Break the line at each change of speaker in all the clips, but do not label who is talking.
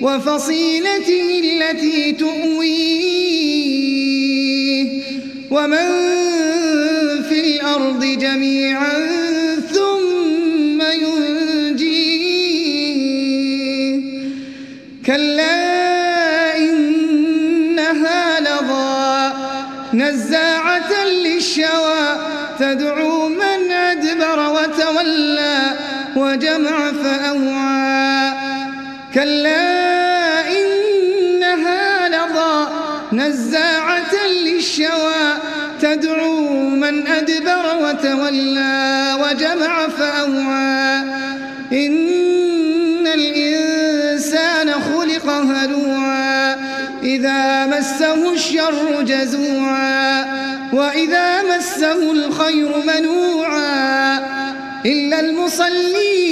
وفصيلته التي تؤويه. ومن في الأرض جميعا ثم ينجيه. كلا إنها لظى نزاعة للشوى تدعو إنها لظى نزاعة للشوى تدعو من أدبر وتولى وجمع فأوعى. إن الإنسان خلق هلوعا إذا مسه الشر جزوعا وإذا مسه الخير منوعا إلا المصلين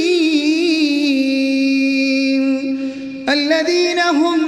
الذين هم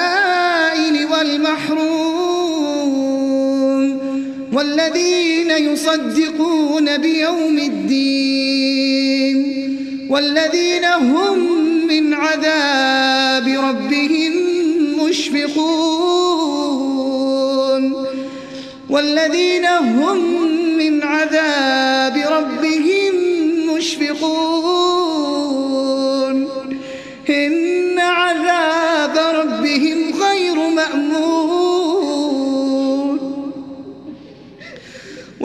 والذين يصدقون بيوم الدين والذين هم من عذاب ربهم مشفقون والذين هم من عذاب ربهم مشفقون. إن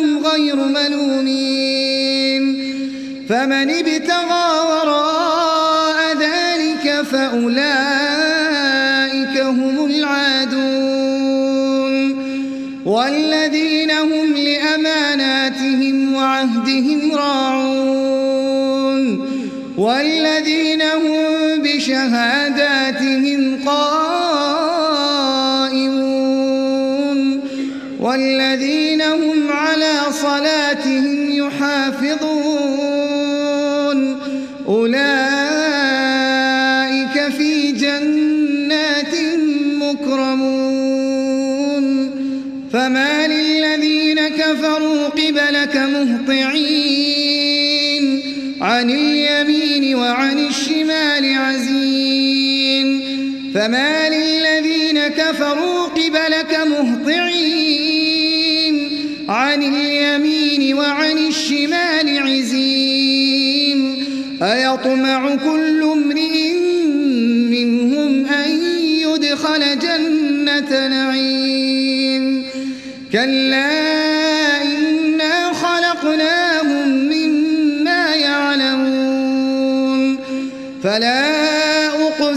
فإنهم غير ملومين. فمن ابتغى وراء ذلك فأولئك هم العادون. والذين هم لأماناتهم وعهدهم راعون. والذين هم بشهاداتهم قائمون. والذين هم على صلاتهم يحافظون. أولئك في جنات مكرمون. فما للذين كفروا قبلك مهطعين. عن اليمين وعن الشمال عزين فما للذين كفروا قبلك مهطعين عن اليمين وعن الشمال عزين أيطمع كل امرئ منهم أن يدخل جنة نعيم كلا إنا خلقناهم مما يعلمون فلا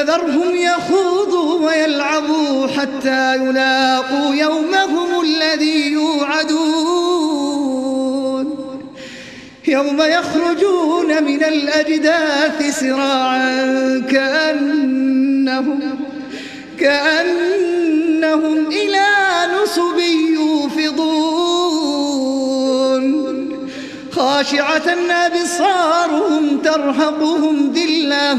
فذرهم يخوضوا ويلعبوا حتى يلاقوا يومهم الذي يوعدون. يوم يخرجون من الأجداث سراعا كأنهم كأنهم إلى نصب يوفضون. خاشعة أبصارهم ترهقهم ذلة.